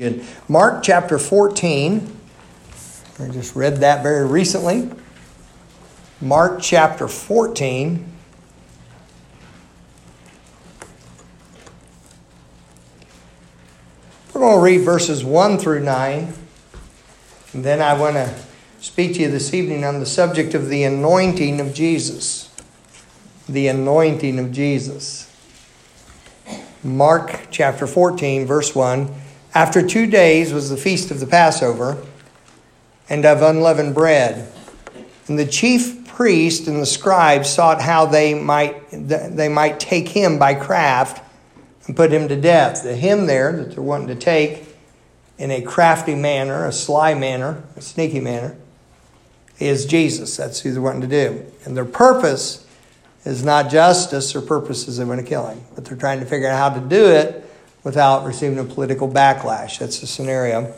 In Mark chapter 14, I just read that very recently. Mark chapter 14. We're going to read verses 1 through 9. And then I want to speak to you this evening on the subject of the anointing of Jesus. The anointing of Jesus. Mark chapter 14, verse 1. After two days was the feast of the Passover and of unleavened bread. And the chief priest and the scribes sought how they might, they might take him by craft and put him to death. The him there that they're wanting to take in a crafty manner, a sly manner, a sneaky manner, is Jesus. That's who they're wanting to do. And their purpose is not justice, their purpose is they want to kill him. But they're trying to figure out how to do it without receiving a political backlash. That's the scenario.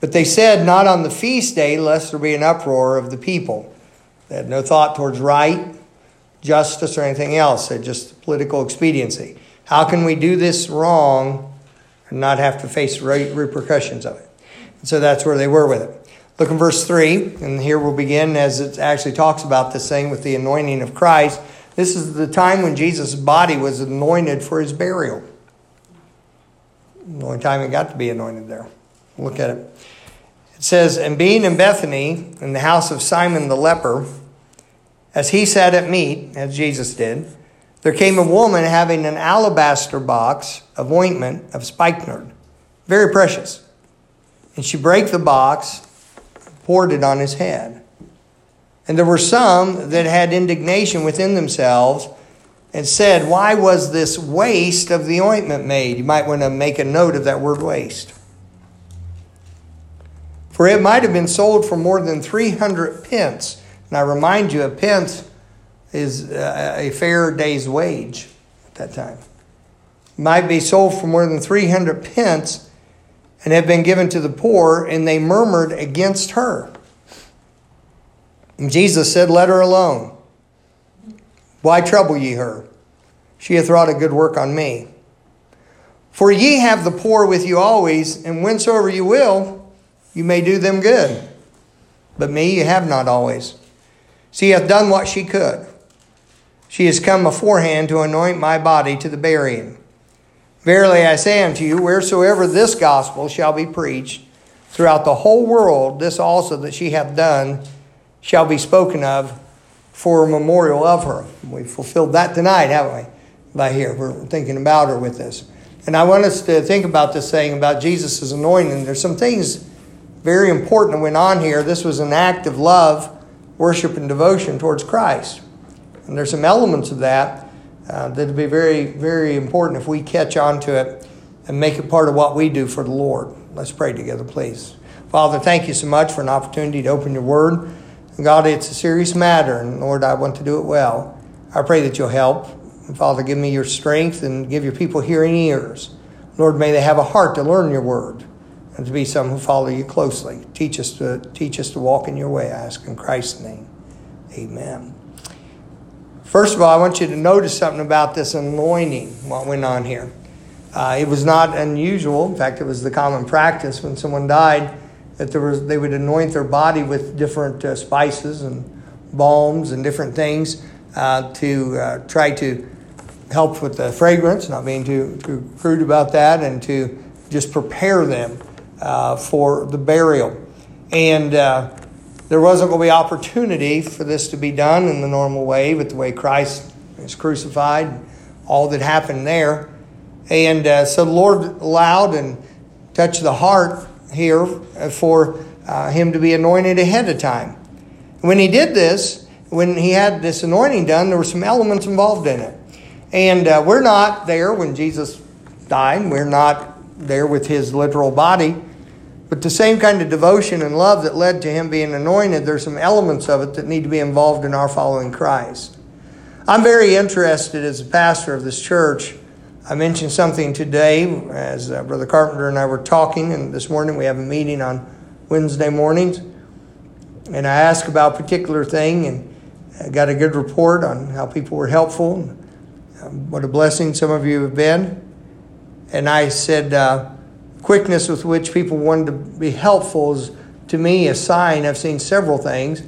But they said, not on the feast day, lest there be an uproar of the people. They had no thought towards right, justice, or anything else. They just political expediency. How can we do this wrong and not have to face repercussions of it? And so that's where they were with it. Look in verse 3, and here we'll begin as it actually talks about this thing with the anointing of Christ. This is the time when Jesus' body was anointed for his burial. The only time he got to be anointed there. Look at it. It says, And being in Bethany, in the house of Simon the leper, as he sat at meat, as Jesus did, there came a woman having an alabaster box of ointment of spikenard, very precious. And she brake the box, poured it on his head. And there were some that had indignation within themselves and said, Why was this waste of the ointment made? You might want to make a note of that word waste. For it might have been sold for more than 300 pence. And I remind you, a pence is uh, a fair day's wage at that time. It might be sold for more than 300 pence and have been given to the poor, and they murmured against her. And Jesus said, Let her alone. Why trouble ye her? She hath wrought a good work on me. For ye have the poor with you always, and whensoever you will, you may do them good. But me you have not always. She hath done what she could. She is come beforehand to anoint my body to the burying. Verily I say unto you, wheresoever this gospel shall be preached throughout the whole world, this also that she hath done shall be spoken of for a memorial of her. We've fulfilled that tonight, haven't we? By here, we're thinking about her with this. And I want us to think about this thing about Jesus' anointing. There's some things very important that went on here. This was an act of love, worship, and devotion towards Christ. And there's some elements of that uh, that would be very, very important if we catch on to it and make it part of what we do for the Lord. Let's pray together, please. Father, thank you so much for an opportunity to open your word. God, it's a serious matter, and Lord, I want to do it well. I pray that you'll help. And Father, give me your strength and give your people hearing ears. Lord, may they have a heart to learn your word and to be some who follow you closely. Teach us to teach us to walk in your way, I ask in Christ's name. Amen. First of all, I want you to notice something about this anointing, what went on here. Uh, it was not unusual. In fact, it was the common practice when someone died that there was, they would anoint their body with different uh, spices and balms and different things uh, to uh, try to help with the fragrance, not being too, too crude about that, and to just prepare them uh, for the burial. And uh, there wasn't going to be opportunity for this to be done in the normal way, but the way Christ is crucified, all that happened there. And uh, so the Lord allowed and touched the heart here for uh, him to be anointed ahead of time. When he did this, when he had this anointing done, there were some elements involved in it. And uh, we're not there when Jesus died. We're not there with his literal body. But the same kind of devotion and love that led to him being anointed, there's some elements of it that need to be involved in our following Christ. I'm very interested as a pastor of this church. I mentioned something today as uh, Brother Carpenter and I were talking, and this morning we have a meeting on Wednesday mornings. And I asked about a particular thing and I got a good report on how people were helpful. And, um, what a blessing some of you have been. And I said, uh, quickness with which people wanted to be helpful is, to me, a sign. I've seen several things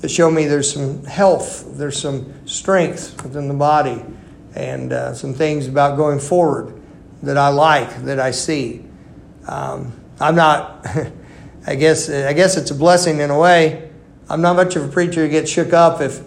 that show me there's some health, there's some strength within the body, and uh, some things about going forward that I like, that I see. Um, I'm not, I guess, I guess it's a blessing in a way. I'm not much of a preacher who gets shook up if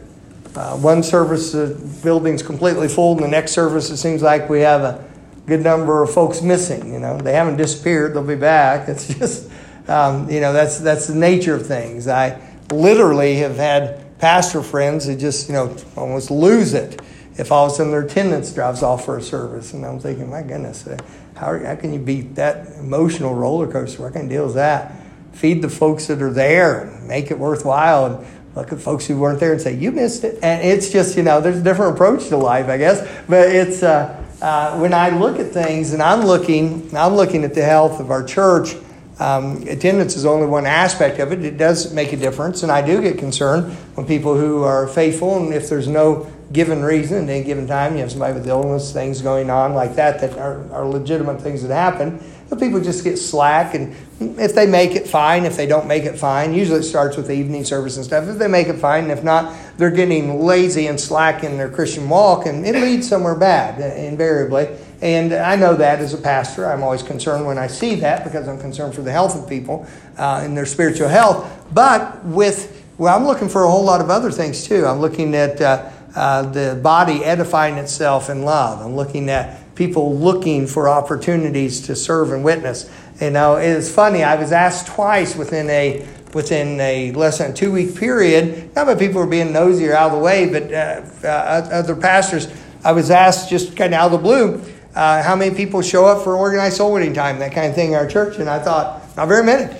uh, one service the building's completely full, and the next service it seems like we have a good number of folks missing. You know, they haven't disappeared; they'll be back. It's just, um, you know, that's that's the nature of things. I literally have had pastor friends who just, you know, almost lose it if all of a sudden their attendance drops off for a service. And I'm thinking, my goodness, uh, how, how can you beat that emotional roller coaster? What kind of deal is that? Feed the folks that are there and make it worthwhile. And look at folks who weren't there and say, you missed it. And it's just, you know, there's a different approach to life, I guess. But it's, uh, uh, when I look at things and I'm looking, I'm looking at the health of our church, um, attendance is only one aspect of it. It does make a difference, and I do get concerned when people who are faithful, and if there's no given reason at any given time, you have somebody with illness, things going on like that that are, are legitimate things that happen. But people just get slack, and if they make it, fine. If they don't make it, fine. Usually it starts with the evening service and stuff. If they make it, fine. And if not, they're getting lazy and slack in their Christian walk, and it leads somewhere bad, invariably. And I know that as a pastor. I'm always concerned when I see that because I'm concerned for the health of people uh, and their spiritual health. But with, well, I'm looking for a whole lot of other things too. I'm looking at uh, uh, the body edifying itself in love. I'm looking at people looking for opportunities to serve and witness. You know, it's funny. I was asked twice within a within a less than two week period. Not by people were being nosy or out of the way, but uh, uh, other pastors. I was asked just kind of out of the blue uh, how many people show up for organized soul winning time, that kind of thing in our church. And I thought, not very many,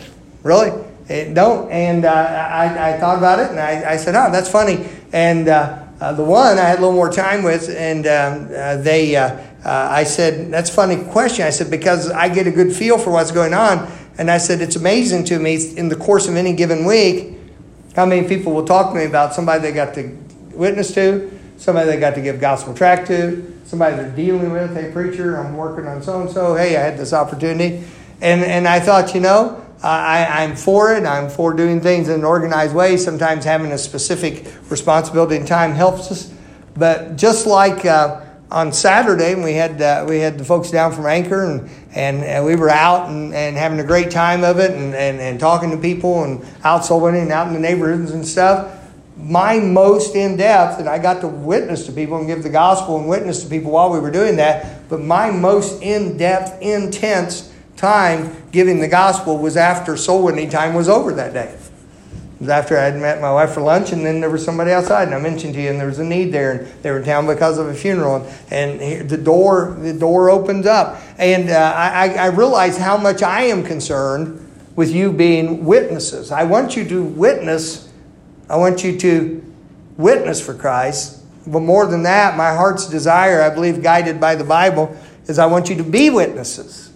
really. It don't. And uh, I, I thought about it and I, I said, oh, that's funny. And uh, uh the one I had a little more time with, and um, uh, they, uh, I said, that's a funny question. I said, because I get a good feel for what's going on. And I said, it's amazing to me in the course of any given week how many people will talk to me about somebody they got to witness to, somebody they got to give gospel tract to, somebody they're dealing with. Hey, preacher, I'm working on so and so. Hey, I had this opportunity. And, and I thought, you know, I, I'm for it. I'm for doing things in an organized way. Sometimes having a specific responsibility and time helps us. But just like uh, on Saturday, we had uh, we had the folks down from Anchor, and, and, and, we were out and, and having a great time of it, and, and, and talking to people, and out soul winning, and out in the neighborhoods and stuff my most in depth, and I got to witness to people and give the gospel and witness to people while we were doing that, but my most in depth, intense time giving the gospel was after soul winning time was over that day. It was after I had met my wife for lunch, and then there was somebody outside, and I mentioned to you, and there was a need there, and they were in town because of a funeral, and, and the door the door opens up, and uh, I, I realize how much I am concerned with you being witnesses. I want you to witness I want you to witness for Christ. But more than that, my heart's desire, I believe, guided by the Bible, is I want you to be witnesses.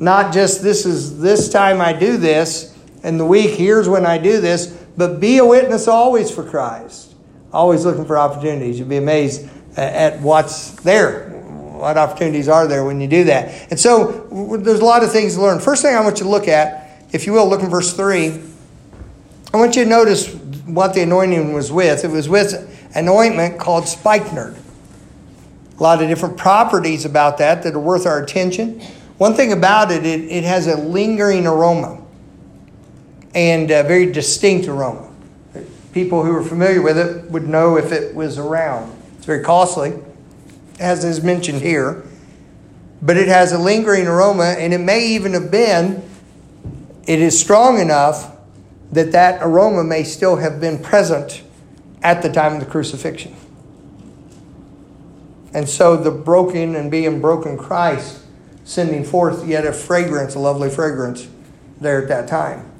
Not just this is this time I do this, and the week here's when I do this, but be a witness always for Christ. Always looking for opportunities. You'll be amazed at what's there. What opportunities are there when you do that? And so there's a lot of things to learn. First thing I want you to look at, if you will, look in verse 3. I want you to notice what the anointing was with. It was with an ointment called spikenard. A lot of different properties about that that are worth our attention. One thing about it, it, it has a lingering aroma and a very distinct aroma. People who are familiar with it would know if it was around. It's very costly, as is mentioned here, but it has a lingering aroma, and it may even have been, it is strong enough that that aroma may still have been present at the time of the crucifixion. And so the broken and being broken Christ sending forth yet a fragrance, a lovely fragrance there at that time.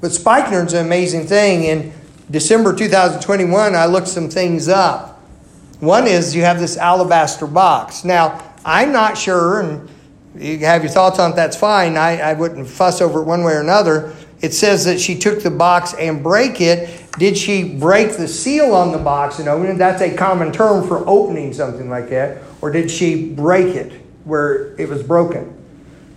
But spikenard's an amazing thing. In December 2021, I looked some things up. One is you have this alabaster box. Now, I'm not sure, and you have your thoughts on it, that's fine. I, I wouldn't fuss over it one way or another it says that she took the box and break it. Did she break the seal on the box and open it? That's a common term for opening something like that. Or did she break it where it was broken?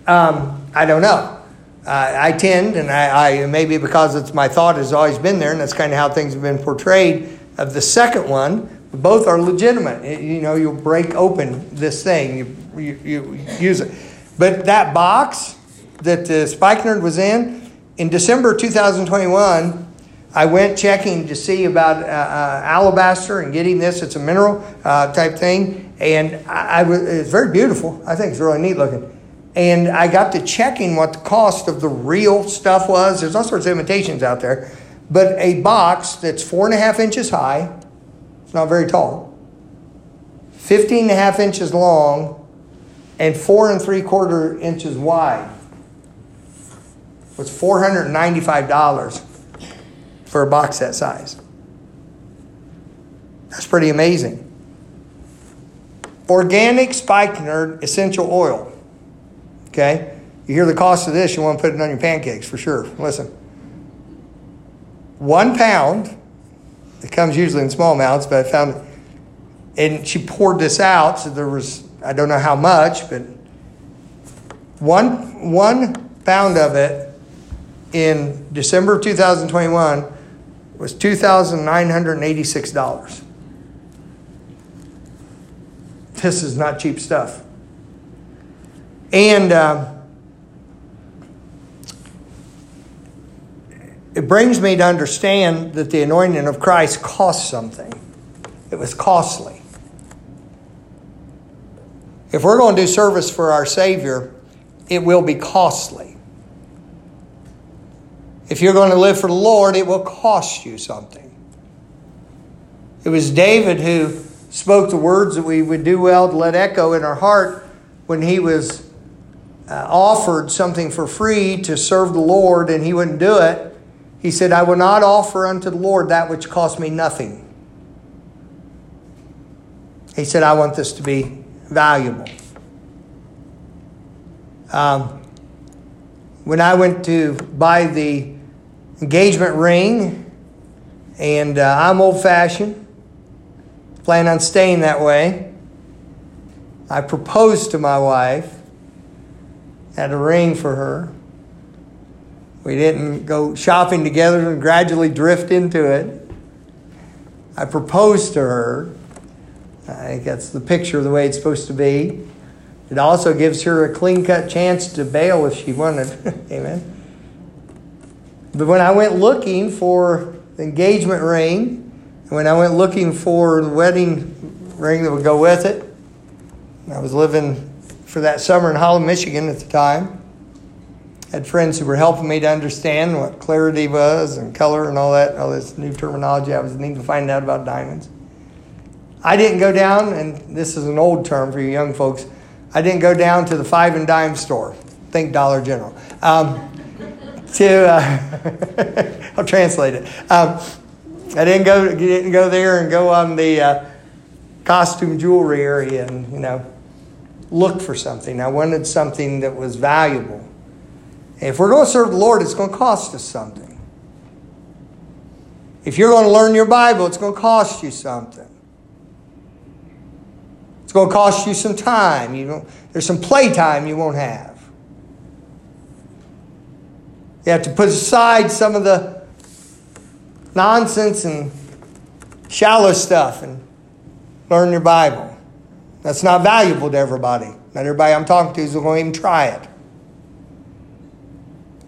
Um, I don't know. Uh, I tend, and I, I maybe because it's my thought has always been there, and that's kind of how things have been portrayed. Of the second one, both are legitimate. It, you know, you'll break open this thing, you, you, you use it. But that box that the spikenard was in, in December 2021, I went checking to see about uh, uh, alabaster and getting this. It's a mineral uh, type thing, and I, was, it's very beautiful. I think it's really neat looking. And I got to checking what the cost of the real stuff was. There's all sorts of imitations out there, but a box that's four and a half inches high, it's not very tall, 15 and a half inches long, and four and three quarter inches wide was $495 for a box that size. That's pretty amazing. Organic spikenard essential oil. Okay? You hear the cost of this, you want to put it on your pancakes for sure. Listen. One pound, it comes usually in small amounts, but I found it. And she poured this out, so there was, I don't know how much, but one, one pound of it in December of 2021 was $2,986. This is not cheap stuff. And um, it brings me to understand that the anointing of Christ cost something. It was costly. If we're going to do service for our Savior, it will be costly. If you're going to live for the Lord, it will cost you something. It was David who spoke the words that we would do well to let echo in our heart when he was uh, offered something for free to serve the Lord and he wouldn't do it, he said, I will not offer unto the Lord that which cost me nothing. He said, I want this to be valuable. Um, when I went to buy the engagement ring, and uh, I'm old fashioned, plan on staying that way, I proposed to my wife had a ring for her. We didn't go shopping together and gradually drift into it. I proposed to her. I think that's the picture of the way it's supposed to be. It also gives her a clean cut chance to bail if she wanted. Amen. But when I went looking for the engagement ring, when I went looking for the wedding ring that would go with it, I was living for that summer in Holland, Michigan at the time. Had friends who were helping me to understand what clarity was and color and all that, all this new terminology I was needing to find out about diamonds. I didn't go down, and this is an old term for you young folks. I didn't go down to the five and dime store. Think Dollar General. Um, to uh, I'll translate it. Um, I didn't go didn't go there and go on the uh, costume jewelry area and you know look for something. I wanted something that was valuable. If we're going to serve the Lord, it's going to cost us something. If you're going to learn your Bible, it's going to cost you something. It's going to cost you some time. You know, there's some playtime you won't have. You have to put aside some of the nonsense and shallow stuff and learn your Bible. That's not valuable to everybody. Not everybody I'm talking to is going to even try it.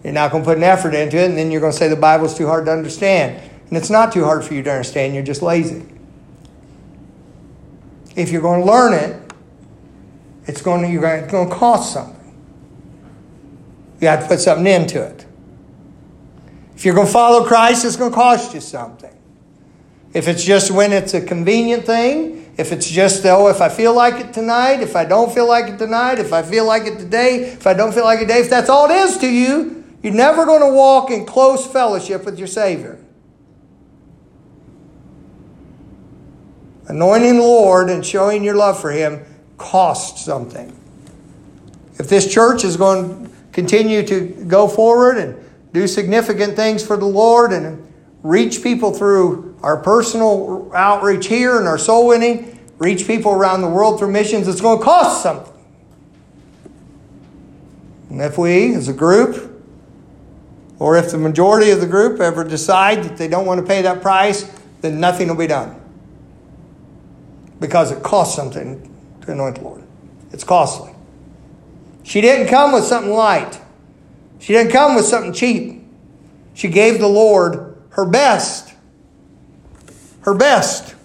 You're not going to put an effort into it, and then you're going to say the Bible's too hard to understand. And it's not too hard for you to understand, you're just lazy. If you're going to learn it, it's going to, you're going, it's going to cost something. You have to put something into it. If you're going to follow Christ, it's going to cost you something. If it's just when it's a convenient thing, if it's just, oh, if I feel like it tonight, if I don't feel like it tonight, if I feel like it today, if I don't feel like it today, if that's all it is to you, you're never going to walk in close fellowship with your Savior. Anointing the Lord and showing your love for Him costs something. If this church is going to continue to go forward and do significant things for the Lord and reach people through our personal outreach here and our soul winning, reach people around the world through missions, it's going to cost something. And if we, as a group, or if the majority of the group ever decide that they don't want to pay that price, then nothing will be done. Because it costs something to anoint the Lord. It's costly. She didn't come with something light. She didn't come with something cheap. She gave the Lord her best. Her best.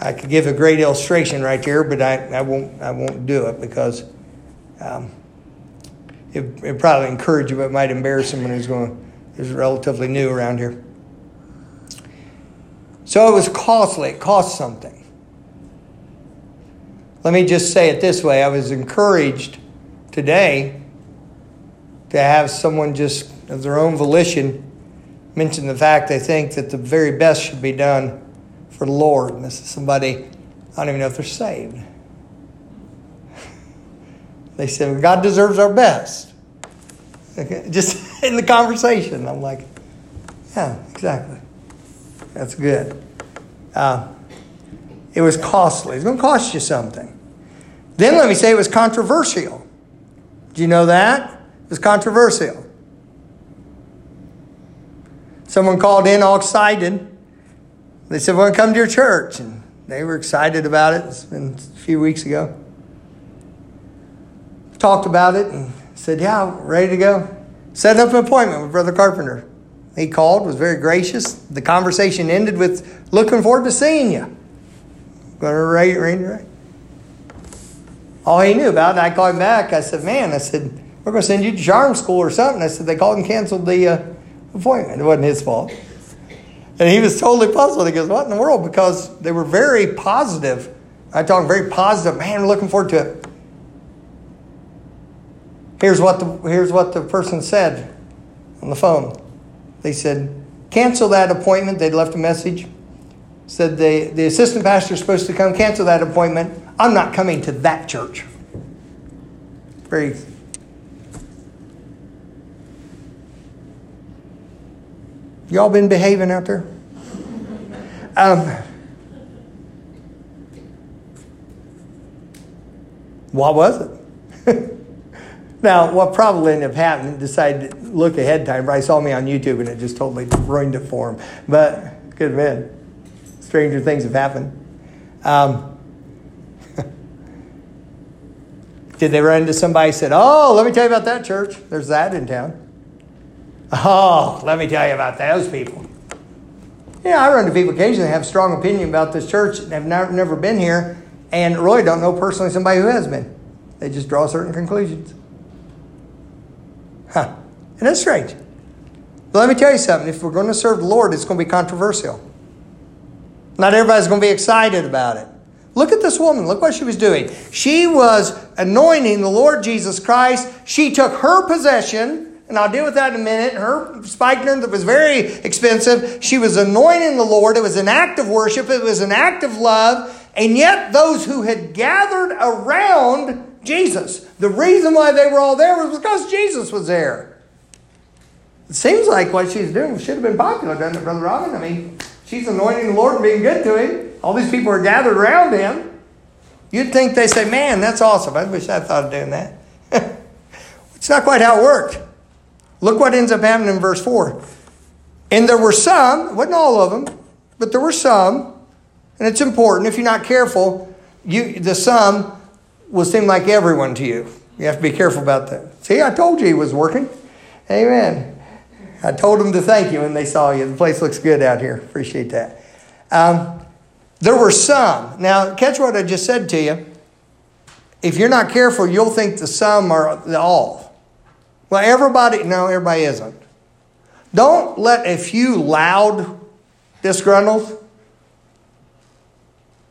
I could give a great illustration right here, but I, I won't I won't do it because um, it it probably encourage you, but it might embarrass someone who's going who's relatively new around here. So it was costly. It cost something. Let me just say it this way: I was encouraged today to have someone just of their own volition mention the fact they think that the very best should be done for the Lord. And this is somebody, I don't even know if they're saved. They said, well, God deserves our best. Okay, just in the conversation. I'm like, yeah, exactly. That's good. Uh, it was costly. It's going to cost you something. Then let me say it was controversial. Do you know that? It was controversial. Someone called in all excited they said, we "Want to come to your church?" And they were excited about it. It's been a few weeks ago. Talked about it and said, "Yeah, ready to go." Set up an appointment with Brother Carpenter. He called, was very gracious. The conversation ended with, "Looking forward to seeing you." Going to ready, ready, ready. All he knew about it, I called him back. I said, "Man," I said, "We're going to send you to charm school or something." I said, "They called and canceled the uh, appointment. It wasn't his fault." And he was totally puzzled. He goes, What in the world? Because they were very positive. I him very positive. Man, we're looking forward to it. Here's what the here's what the person said on the phone. They said, cancel that appointment. They'd left a message. Said the, the assistant pastor is supposed to come cancel that appointment. I'm not coming to that church. Very Y'all been behaving out there? Um, what was it? now, what probably ended up happening, decided to look ahead time. I saw me on YouTube and it just totally ruined it for him. But have been. Stranger things have happened. Um, did they run into somebody said, Oh, let me tell you about that church? There's that in town. Oh, let me tell you about those people. Yeah, I run into people occasionally have strong opinion about this church and have never, never been here and really don't know personally somebody who has been. They just draw certain conclusions. And that's strange. But let me tell you something. If we're going to serve the Lord, it's going to be controversial. Not everybody's going to be excited about it. Look at this woman. Look what she was doing. She was anointing the Lord Jesus Christ. She took her possession and I'll deal with that in a minute. Her spikenard that was very expensive, she was anointing the Lord. It was an act of worship, it was an act of love. And yet, those who had gathered around Jesus, the reason why they were all there was because Jesus was there. It seems like what she's doing should have been popular, doesn't it, Brother Robin? I mean, she's anointing the Lord and being good to him. All these people are gathered around him. You'd think they say, Man, that's awesome. I wish I thought of doing that. it's not quite how it worked. Look what ends up happening in verse 4. And there were some, wasn't all of them, but there were some, and it's important if you're not careful, you the some will seem like everyone to you. You have to be careful about that. See, I told you he was working. Amen. I told them to thank you when they saw you. The place looks good out here. Appreciate that. Um, there were some. Now, catch what I just said to you. If you're not careful, you'll think the some are the all. Well, everybody, no, everybody isn't. Don't let a few loud disgruntled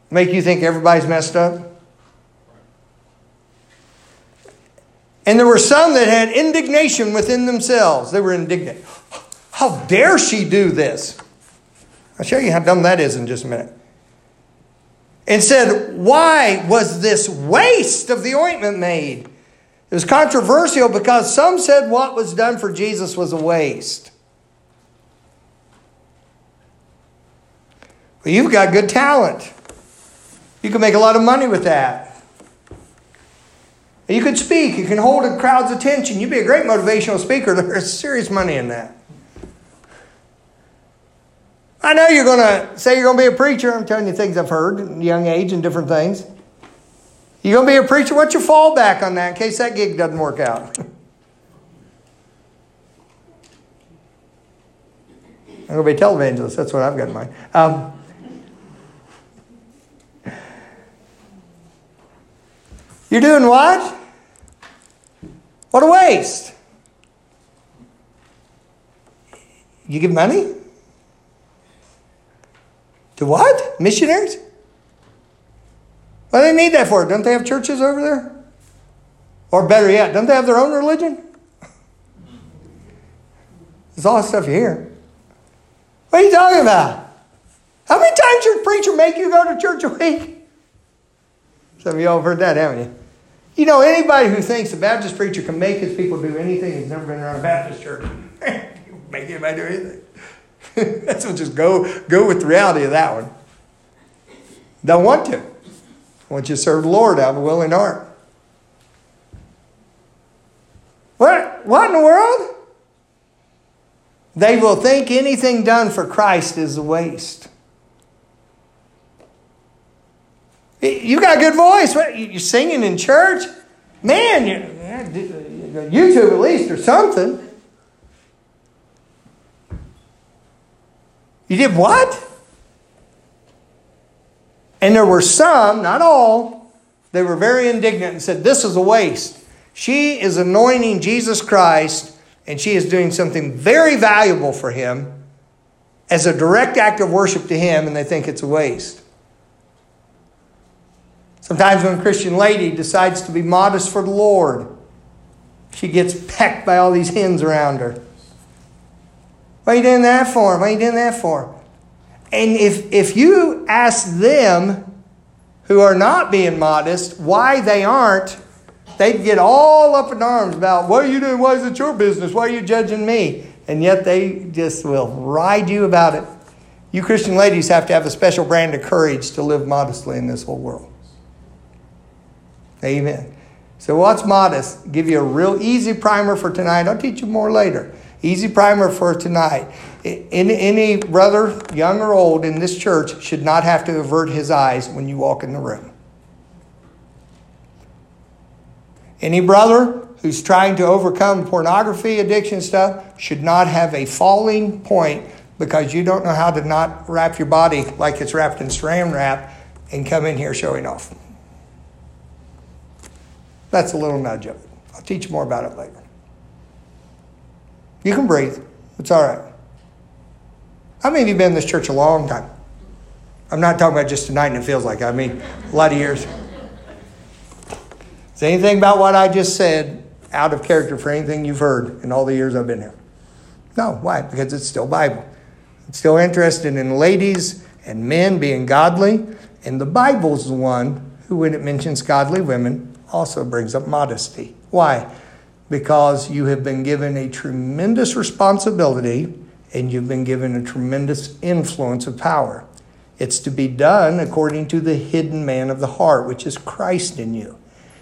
make you think everybody's messed up. And there were some that had indignation within themselves. They were indignant. How dare she do this? I'll show you how dumb that is in just a minute. And said, Why was this waste of the ointment made? It was controversial because some said what was done for Jesus was a waste. Well, you've got good talent. You can make a lot of money with that. You could speak. You can hold a crowd's attention. You'd be a great motivational speaker. There's serious money in that. I know you're going to say you're going to be a preacher. I'm telling you things I've heard young age and different things. You're going to be a preacher. What's your fallback on that in case that gig doesn't work out? I'm going to be a televangelist. That's what I've got in mind. Um, you're doing what? What a waste. You give money? To what? Missionaries? What do they need that for? Don't they have churches over there? Or better yet, don't they have their own religion? It's all the stuff you hear. What are you talking about? How many times your preacher make you go to church a week? Some of y'all have heard that, haven't you? You know, anybody who thinks a Baptist preacher can make his people do anything has never been around a Baptist church. make anybody do anything. What just go go with the reality of that one. Don't want to. Want you to serve the Lord out of a willing heart. What what in the world? They will think anything done for Christ is a waste. You got a good voice. You're singing in church. Man, you, YouTube at least or something. You did what? And there were some, not all, they were very indignant and said, This is a waste. She is anointing Jesus Christ and she is doing something very valuable for him as a direct act of worship to him, and they think it's a waste. Sometimes when a Christian lady decides to be modest for the Lord, she gets pecked by all these hens around her. What are you doing that for? What are you doing that for? And if, if you ask them who are not being modest why they aren't, they'd get all up in arms about, what are you doing? Why is it your business? Why are you judging me? And yet they just will ride you about it. You Christian ladies have to have a special brand of courage to live modestly in this whole world. Amen. So, what's modest? Give you a real easy primer for tonight. I'll teach you more later. Easy primer for tonight. Any, brother, young or old, in this church should not have to avert his eyes when you walk in the room. Any brother who's trying to overcome pornography addiction stuff should not have a falling point because you don't know how to not wrap your body like it's wrapped in saran wrap and come in here showing off. That's a little nudge of it. I'll teach more about it later. You can breathe. It's all right. How many of you been in this church a long time? I'm not talking about just tonight and it feels like I mean a lot of years. Is anything about what I just said out of character for anything you've heard in all the years I've been here? No. Why? Because it's still Bible. It's still interested in ladies and men being godly, and the Bible's the one who, when it mentions godly women, also brings up modesty. Why? Because you have been given a tremendous responsibility and you've been given a tremendous influence of power. It's to be done according to the hidden man of the heart, which is Christ in you.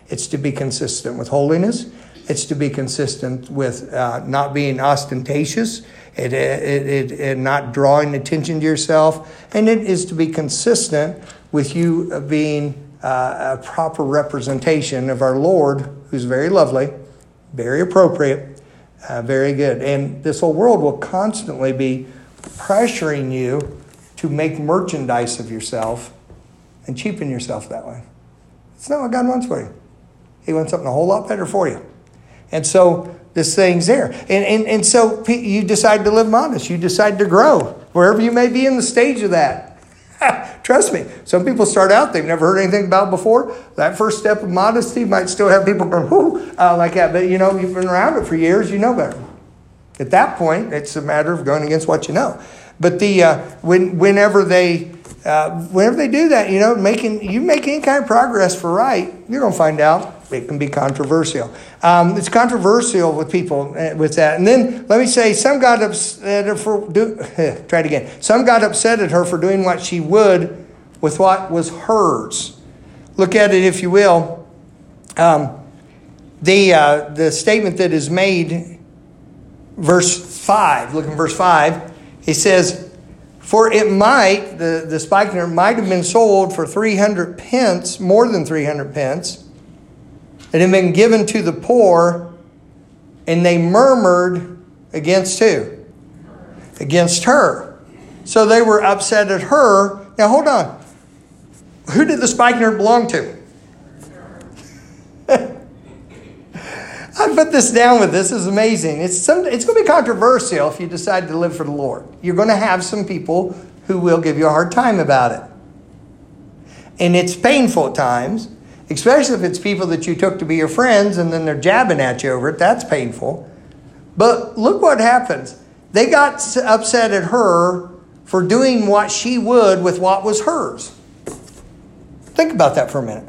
It's to be consistent with holiness. It's to be consistent with uh, not being ostentatious and, it, it, not drawing attention to yourself. And it is to be consistent with you being uh, a proper representation of our Lord, who's very lovely, very appropriate, uh, very good. And this whole world will constantly be pressuring you to make merchandise of yourself and cheapen yourself that way. It's not what God wants for you. He wants something a whole lot better for you. And so this thing's there. And, and, and so you decide to live modest. You decide to grow wherever you may be in the stage of that. Trust me, some people start out, they've never heard anything about before. That first step of modesty might still have people go, whoo, uh, like that. But you know, you've been around it for years, you know better. At that point, it's a matter of going against what you know. But the uh, when, whenever they uh, whenever they do that, you know, making you make any kind of progress for right, you're going to find out it can be controversial. Um, it's controversial with people uh, with that. And then let me say, some got upset at her for do, try it again. Some got upset at her for doing what she would with what was hers. Look at it if you will. Um, the uh, the statement that is made, verse five. Look in verse five. He says for it might, the, the spikenard might have been sold for 300 pence, more than 300 pence. It had been given to the poor, and they murmured against who? Against her. So they were upset at her. Now hold on. Who did the spikenard belong to? I put this down with this. is amazing. It's some, it's going to be controversial if you decide to live for the Lord. You're going to have some people who will give you a hard time about it. And it's painful at times, especially if it's people that you took to be your friends and then they're jabbing at you over it. That's painful. But look what happens. They got upset at her for doing what she would with what was hers. Think about that for a minute.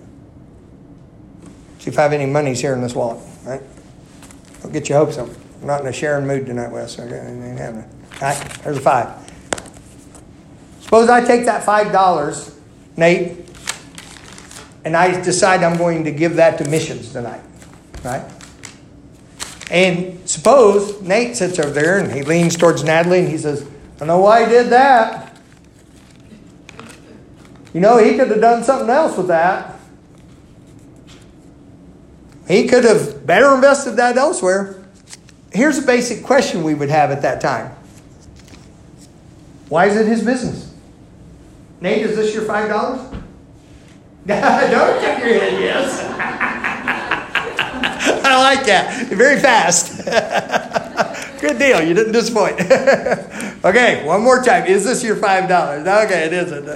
See if I have any monies here in this wallet, right? I'll get your hopes up. I'm not in a sharing mood tonight, Wes. Okay, ain't happening. All right, there's a five. Suppose I take that five dollars, Nate, and I decide I'm going to give that to missions tonight, right? And suppose Nate sits over there and he leans towards Natalie and he says, I know why he did that. You know, he could have done something else with that. He could have better invested that elsewhere. Here's a basic question we would have at that time Why is it his business? Nate, is this your $5? Don't check your head, yes. I like that. Very fast. Good deal. You didn't disappoint. okay, one more time. Is this your $5? Okay, it isn't.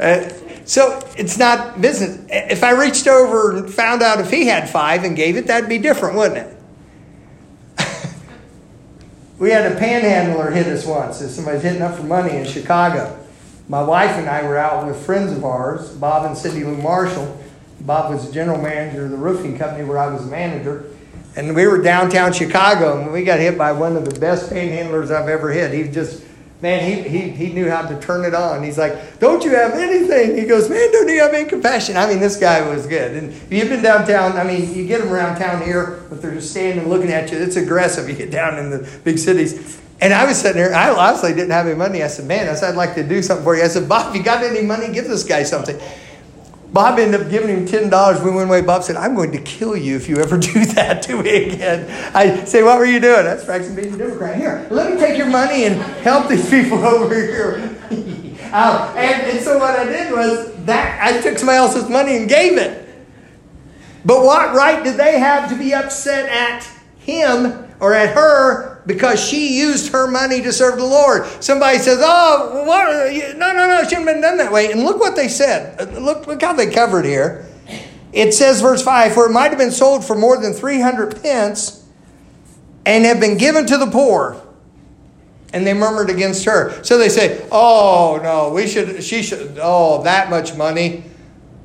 Uh, so it's not business. If I reached over and found out if he had five and gave it, that'd be different, wouldn't it? we had a panhandler hit us once. Somebody's hitting up for money in Chicago. My wife and I were out with friends of ours, Bob and Cindy Lou Marshall. Bob was the general manager of the roofing company where I was manager. And we were downtown Chicago and we got hit by one of the best panhandlers I've ever hit. He just man, he, he, he knew how to turn it on. He's like, Don't you have anything? He goes, Man, don't you have any compassion? I mean, this guy was good. And if you've been downtown, I mean, you get them around town here, but they're just standing looking at you. It's aggressive. You get down in the big cities. And I was sitting there, I honestly didn't have any money. I said, Man, I said, I'd like to do something for you. I said, Bob, you got any money? Give this guy something. Bob ended up giving him ten dollars. We went away. Bob said, "I'm going to kill you if you ever do that to me again." I say, "What were you doing?" That's Braxton being a Democrat. Here, let me take your money and help these people over here. uh, and, and so what I did was that I took somebody else's money and gave it. But what right did they have to be upset at him or at her because she used her money to serve the Lord. Somebody says, "Oh, what? no, no, no, it shouldn't have been done that way." And look what they said. Uh, look, look how they covered here. It says, verse five, "For it might have been sold for more than three hundred pence, and have been given to the poor." And they murmured against her. So they say, "Oh no, we should. She should. Oh, that much money."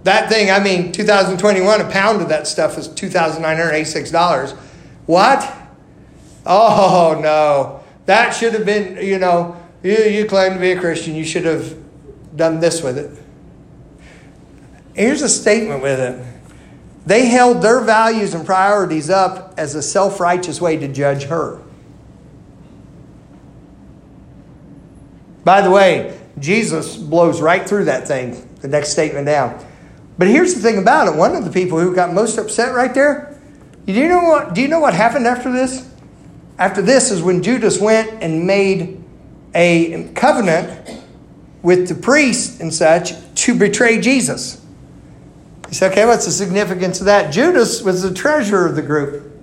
That thing, I mean, 2021, a pound of that stuff is $2,986. What? Oh, no. That should have been, you know, you, you claim to be a Christian. You should have done this with it. Here's a statement with it. They held their values and priorities up as a self righteous way to judge her. By the way, Jesus blows right through that thing, the next statement down. But here's the thing about it. One of the people who got most upset right there, do you know what, do you know what happened after this? After this is when Judas went and made a covenant with the priests and such to betray Jesus. You say, okay, what's the significance of that? Judas was the treasurer of the group.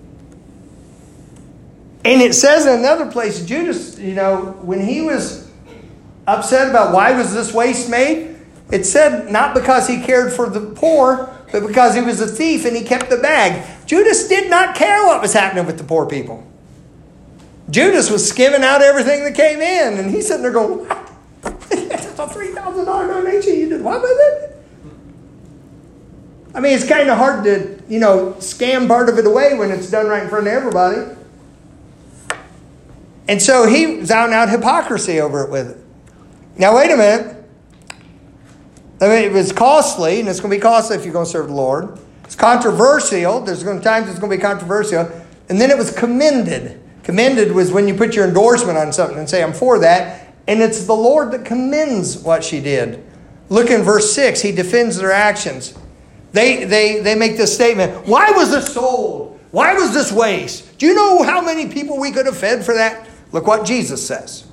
And it says in another place, Judas, you know, when he was upset about why was this waste made, it said not because he cared for the poor, but because he was a thief and he kept the bag. Judas did not care what was happening with the poor people. Judas was skimming out everything that came in, and he's sitting there going, that's a $3,000 donation. You did what with it? I mean, it's kind of hard to, you know, scam part of it away when it's done right in front of everybody. And so he and out hypocrisy over it with it. Now, wait a minute. I mean, it was costly, and it's going to be costly if you're going to serve the Lord. It's controversial. There's going to be times it's going to be controversial. And then it was commended. Commended was when you put your endorsement on something and say, I'm for that. And it's the Lord that commends what she did. Look in verse 6. He defends their actions. They, they, they make this statement Why was this sold? Why was this waste? Do you know how many people we could have fed for that? Look what Jesus says.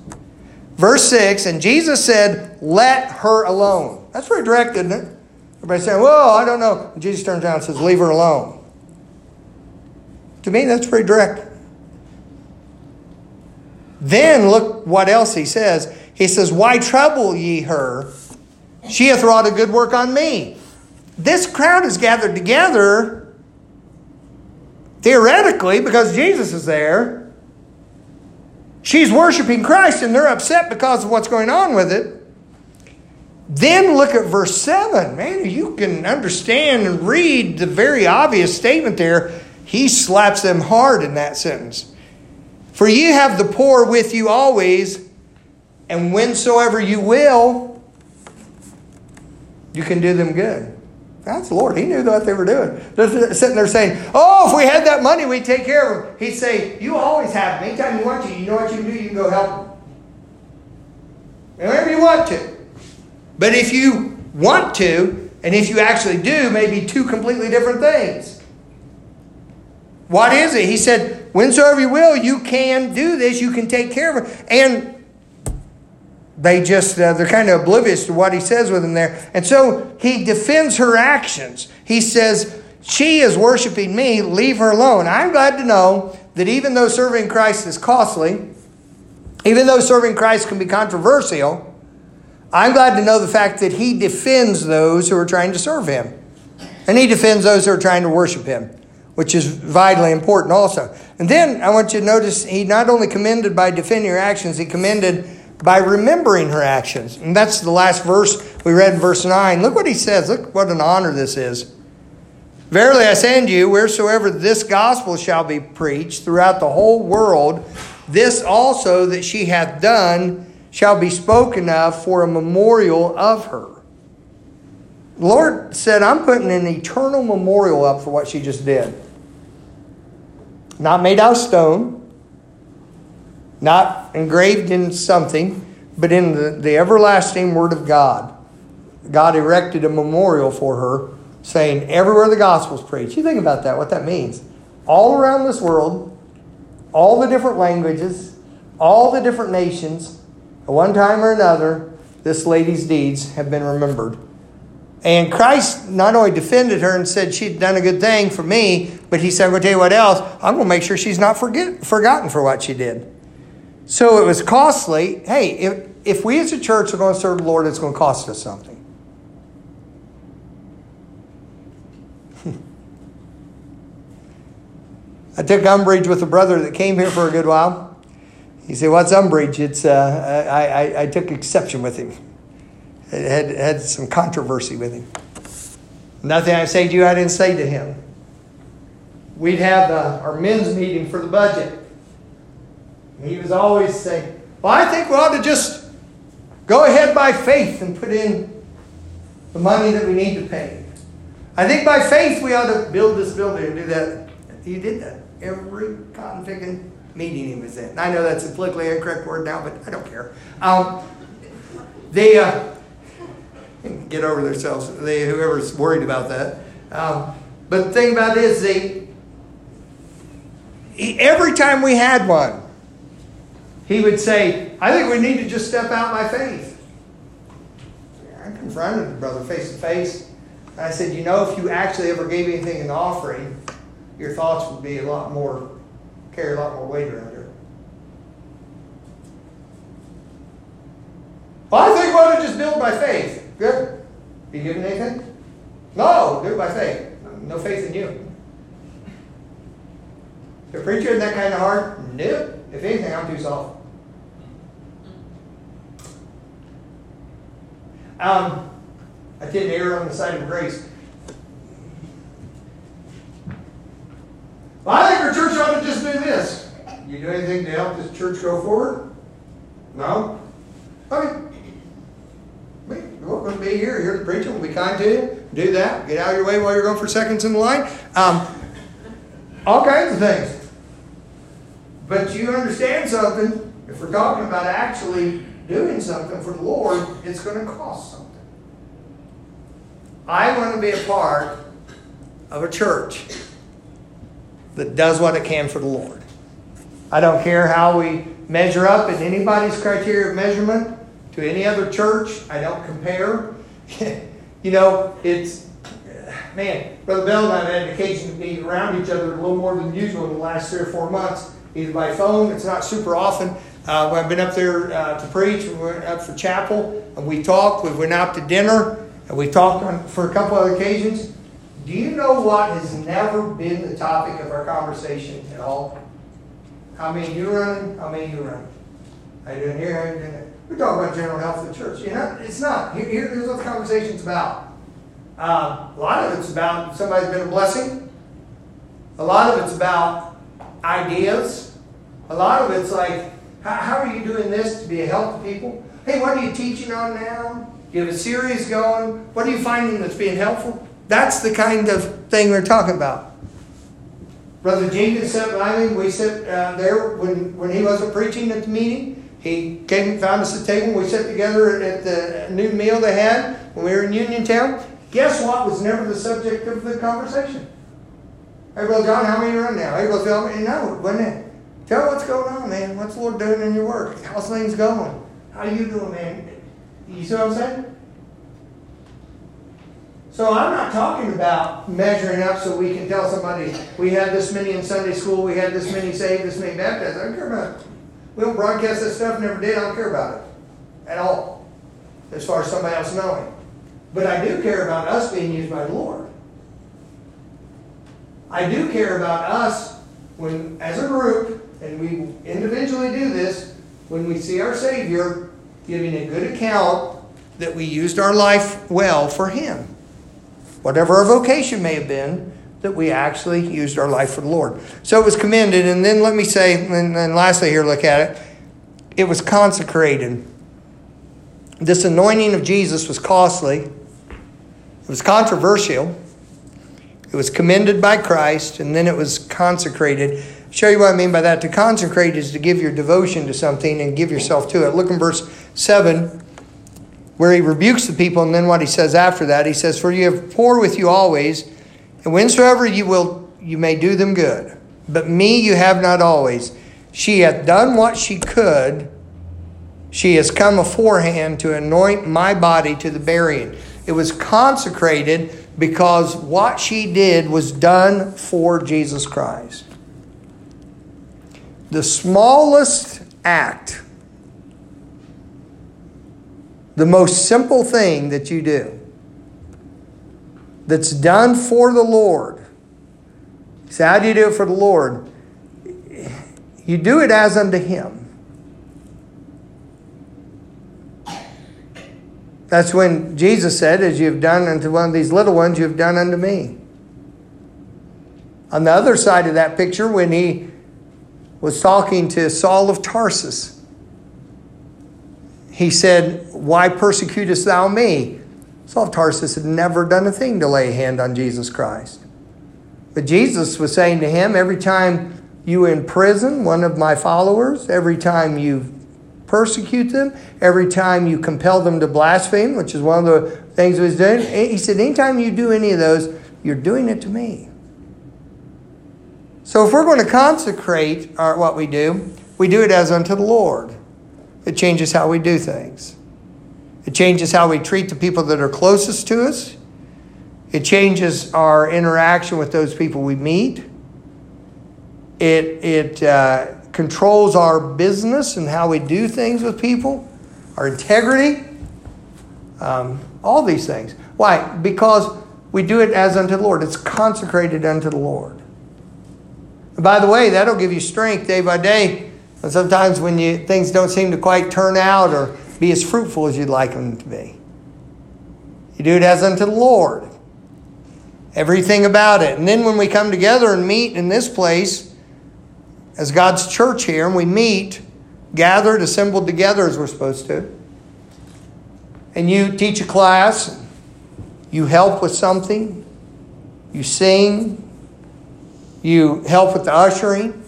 Verse 6 And Jesus said, Let her alone. That's very direct, isn't it? Everybody's saying, Well, I don't know. And Jesus turns around and says, Leave her alone. To me, that's pretty direct. Then look what else he says. He says, Why trouble ye her? She hath wrought a good work on me. This crowd is gathered together theoretically because Jesus is there. She's worshiping Christ and they're upset because of what's going on with it. Then look at verse 7. Man, you can understand and read the very obvious statement there. He slaps them hard in that sentence. For ye have the poor with you always, and whensoever you will, you can do them good. That's the Lord. He knew what they were doing. They're sitting there saying, Oh, if we had that money, we'd take care of them. He'd say, You always have them. Anytime you want to, you know what you can do? You can go help them. Whenever you want to. But if you want to, and if you actually do, maybe two completely different things. What is it? He said, Whensoever you will, you can do this. You can take care of it. And they just uh, they're kind of oblivious to what he says with them there. And so he defends her actions. He says she is worshiping me. Leave her alone. I'm glad to know that even though serving christ is costly even though serving christ can be controversial i'm glad to know the fact that he defends those who are trying to serve him. And he defends those who are trying to worship him which is vitally important also and then i want you to notice he not only commended by defending her actions he commended by remembering her actions. And that's the last verse we read in verse 9. Look what he says. Look what an honor this is. Verily I say unto you, wheresoever this gospel shall be preached throughout the whole world, this also that she hath done shall be spoken of for a memorial of her. The Lord said, I'm putting an eternal memorial up for what she just did. Not made out of stone, not engraved in something, but in the, the everlasting Word of God. God erected a memorial for her, saying, Everywhere the gospel's preached. You think about that, what that means. All around this world, all the different languages, all the different nations, at one time or another, this lady's deeds have been remembered. And Christ not only defended her and said she'd done a good thing for me, but he said, I'm going to tell you what else. I'm going to make sure she's not forget, forgotten for what she did. So it was costly. Hey, if, if we as a church are going to serve the Lord, it's going to cost us something. I took umbrage with a brother that came here for a good while. He said, What's umbrage? It's, uh, I, I, I took exception with him. Had, had some controversy with him. Nothing I say to you, I didn't say to him. We'd have our men's meeting for the budget. He was always saying, Well, I think we ought to just go ahead by faith and put in the money that we need to pay. I think by faith we ought to build this building and do that. He did that. Every cotton picking meeting he was in. I know that's a politically incorrect word now, but I don't care. Um, they uh, get over themselves. They whoever's worried about that. Um, but the thing about it is, they every time we had one, he would say, I think we need to just step out by faith. I confronted the brother face to face. I said, You know, if you actually ever gave anything in offering, your thoughts would be a lot more, carry a lot more weight around here. Well, I think we ought to just build by faith. Good. Be given anything? No, do by faith. No faith in you. The preacher isn't that kind of hard? Nope. If anything, I'm too soft. Um, I to err on the side of grace. Well, I think our church ought to just do this. You do anything to help this church go forward? No? Okay. We, we're going to be here. Here's the preacher. We'll be kind to you. Do that. Get out of your way while you're going for seconds in the line. Um, all kinds of things. But you understand something. If we're talking about actually doing something for the Lord, it's going to cost something. I want to be a part of a church that does what it can for the Lord. I don't care how we measure up in anybody's criteria of measurement to any other church. I don't compare. you know, it's, man, Brother Bell and I have had occasion to be around each other a little more than usual in the last three or four months, either by phone, it's not super often. Uh, I've been up there uh, to preach, we went up for chapel, and we talked, we went out to dinner, and we talked on, for a couple other occasions. Do you know what has never been the topic of our conversation at all? How many you running? How many you running? How you doing here? How you doing there? We talk about general health of the church. You know, it's not. Here, here's what the conversation's about. Uh, a lot of it's about somebody's been a blessing. A lot of it's about ideas. A lot of it's like, how, how are you doing this to be a help to people? Hey, what are you teaching on now? Do you have a series going? What are you finding that's being helpful? That's the kind of thing we're talking about. Brother Jenkins sat by me. We sat uh, there when, when he wasn't preaching at the meeting. He came and found us the table. We sat together at the new meal they had when we were in Uniontown. Guess what was never the subject of the conversation? Hey, Brother John, how many are in now? Hey, Brother Phil, no, wasn't it? Tell what's going on, man. What's the Lord doing in your work? How's things going? How you doing, man? You see what I'm saying? So I'm not talking about measuring up so we can tell somebody we had this many in Sunday school, we had this many saved, this many baptized. I don't care about. We don't broadcast that stuff, never did. I don't care about it at all, as far as somebody else knowing. But I do care about us being used by the Lord. I do care about us when, as a group, and we individually do this, when we see our Savior giving a good account that we used our life well for Him whatever our vocation may have been, that we actually used our life for the Lord. So it was commended, and then let me say, and then lastly, here, look at it. It was consecrated. This anointing of Jesus was costly, it was controversial, it was commended by Christ, and then it was consecrated. I'll show you what I mean by that. To consecrate is to give your devotion to something and give yourself to it. Look in verse 7 where he rebukes the people, and then what he says after that, he says, For you have poor with you always, and whensoever you will, you may do them good. But me you have not always. She hath done what she could. She has come aforehand to anoint my body to the burying. It was consecrated because what she did was done for Jesus Christ. The smallest act the most simple thing that you do that's done for the Lord. So, how do you do it for the Lord? You do it as unto Him. That's when Jesus said, As you've done unto one of these little ones, you've done unto me. On the other side of that picture, when he was talking to Saul of Tarsus, he said, Why persecutest thou me? Saul of Tarsus had never done a thing to lay a hand on Jesus Christ. But Jesus was saying to him, Every time you imprison one of my followers, every time you persecute them, every time you compel them to blaspheme, which is one of the things he was doing, he said, Anytime you do any of those, you're doing it to me. So if we're going to consecrate our, what we do, we do it as unto the Lord. It changes how we do things. It changes how we treat the people that are closest to us. It changes our interaction with those people we meet. It, it uh, controls our business and how we do things with people, our integrity, um, all these things. Why? Because we do it as unto the Lord. It's consecrated unto the Lord. And by the way, that'll give you strength day by day and sometimes when you, things don't seem to quite turn out or be as fruitful as you'd like them to be. You do it as unto the Lord. Everything about it. And then when we come together and meet in this place, as God's church here, and we meet, gathered, assembled together as we're supposed to, and you teach a class, you help with something, you sing, you help with the ushering,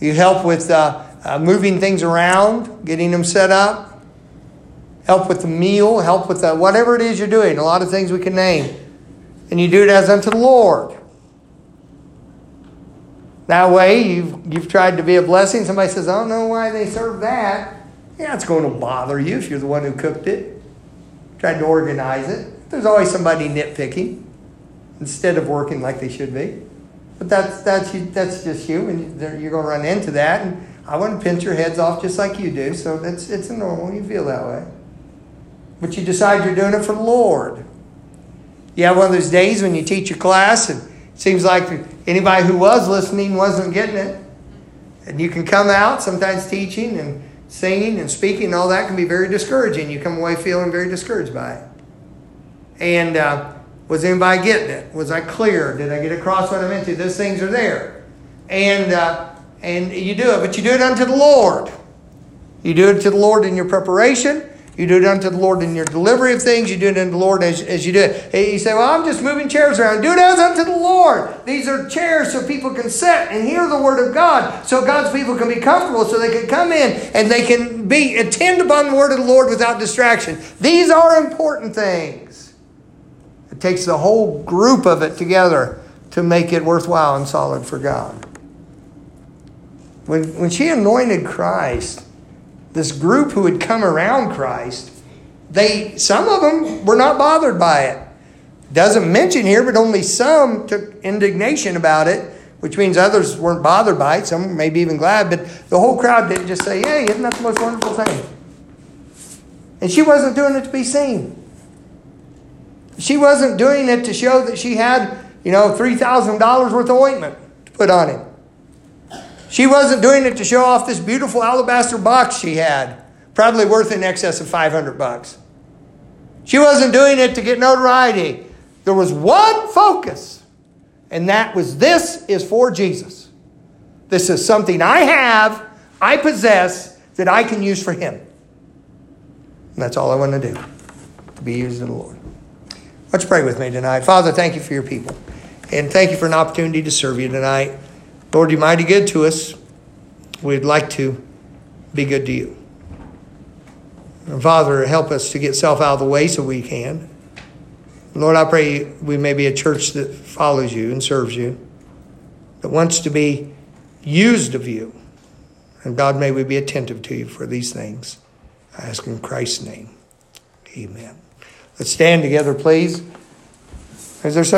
you help with uh, uh, moving things around, getting them set up, help with the meal, help with the, whatever it is you're doing. A lot of things we can name. And you do it as unto the Lord. That way, you've, you've tried to be a blessing. Somebody says, I don't know why they serve that. Yeah, it's going to bother you if you're the one who cooked it, tried to organize it. There's always somebody nitpicking instead of working like they should be. But that's, that's, that's just you, and you're going to run into that. And I want to pinch your heads off just like you do, so that's, it's normal. You feel that way. But you decide you're doing it for the Lord. You have one of those days when you teach a class and it seems like anybody who was listening wasn't getting it. And you can come out sometimes teaching and singing and speaking and all that can be very discouraging. You come away feeling very discouraged by it. And uh, was anybody getting it? Was I clear? Did I get across what I meant to? Those things are there. And, uh, and you do it, but you do it unto the Lord. You do it to the Lord in your preparation. You do it unto the Lord in your delivery of things. You do it unto the Lord as, as you do it. You say, Well, I'm just moving chairs around. Do it as unto the Lord. These are chairs so people can sit and hear the word of God, so God's people can be comfortable, so they can come in and they can be attend upon the word of the Lord without distraction. These are important things. It takes the whole group of it together to make it worthwhile and solid for God. When, when she anointed Christ, this group who had come around Christ, they some of them were not bothered by it. Doesn't mention here, but only some took indignation about it, which means others weren't bothered by it. Some maybe even glad, but the whole crowd didn't just say, "Hey, isn't that the most wonderful thing?" And she wasn't doing it to be seen. She wasn't doing it to show that she had, you know, three thousand dollars worth of ointment to put on him. She wasn't doing it to show off this beautiful alabaster box she had, probably worth in excess of 500 bucks. She wasn't doing it to get notoriety. There was one focus, and that was this is for Jesus. This is something I have, I possess, that I can use for Him. And that's all I want to do, to be used in the Lord. Let's pray with me tonight. Father, thank you for your people. And thank you for an opportunity to serve you tonight. Lord, you're mighty good to us. We'd like to be good to you. And Father, help us to get self out of the way so we can. Lord, I pray we may be a church that follows you and serves you, that wants to be used of you. And God, may we be attentive to you for these things. I ask in Christ's name. Amen. Let's stand together, please. Is there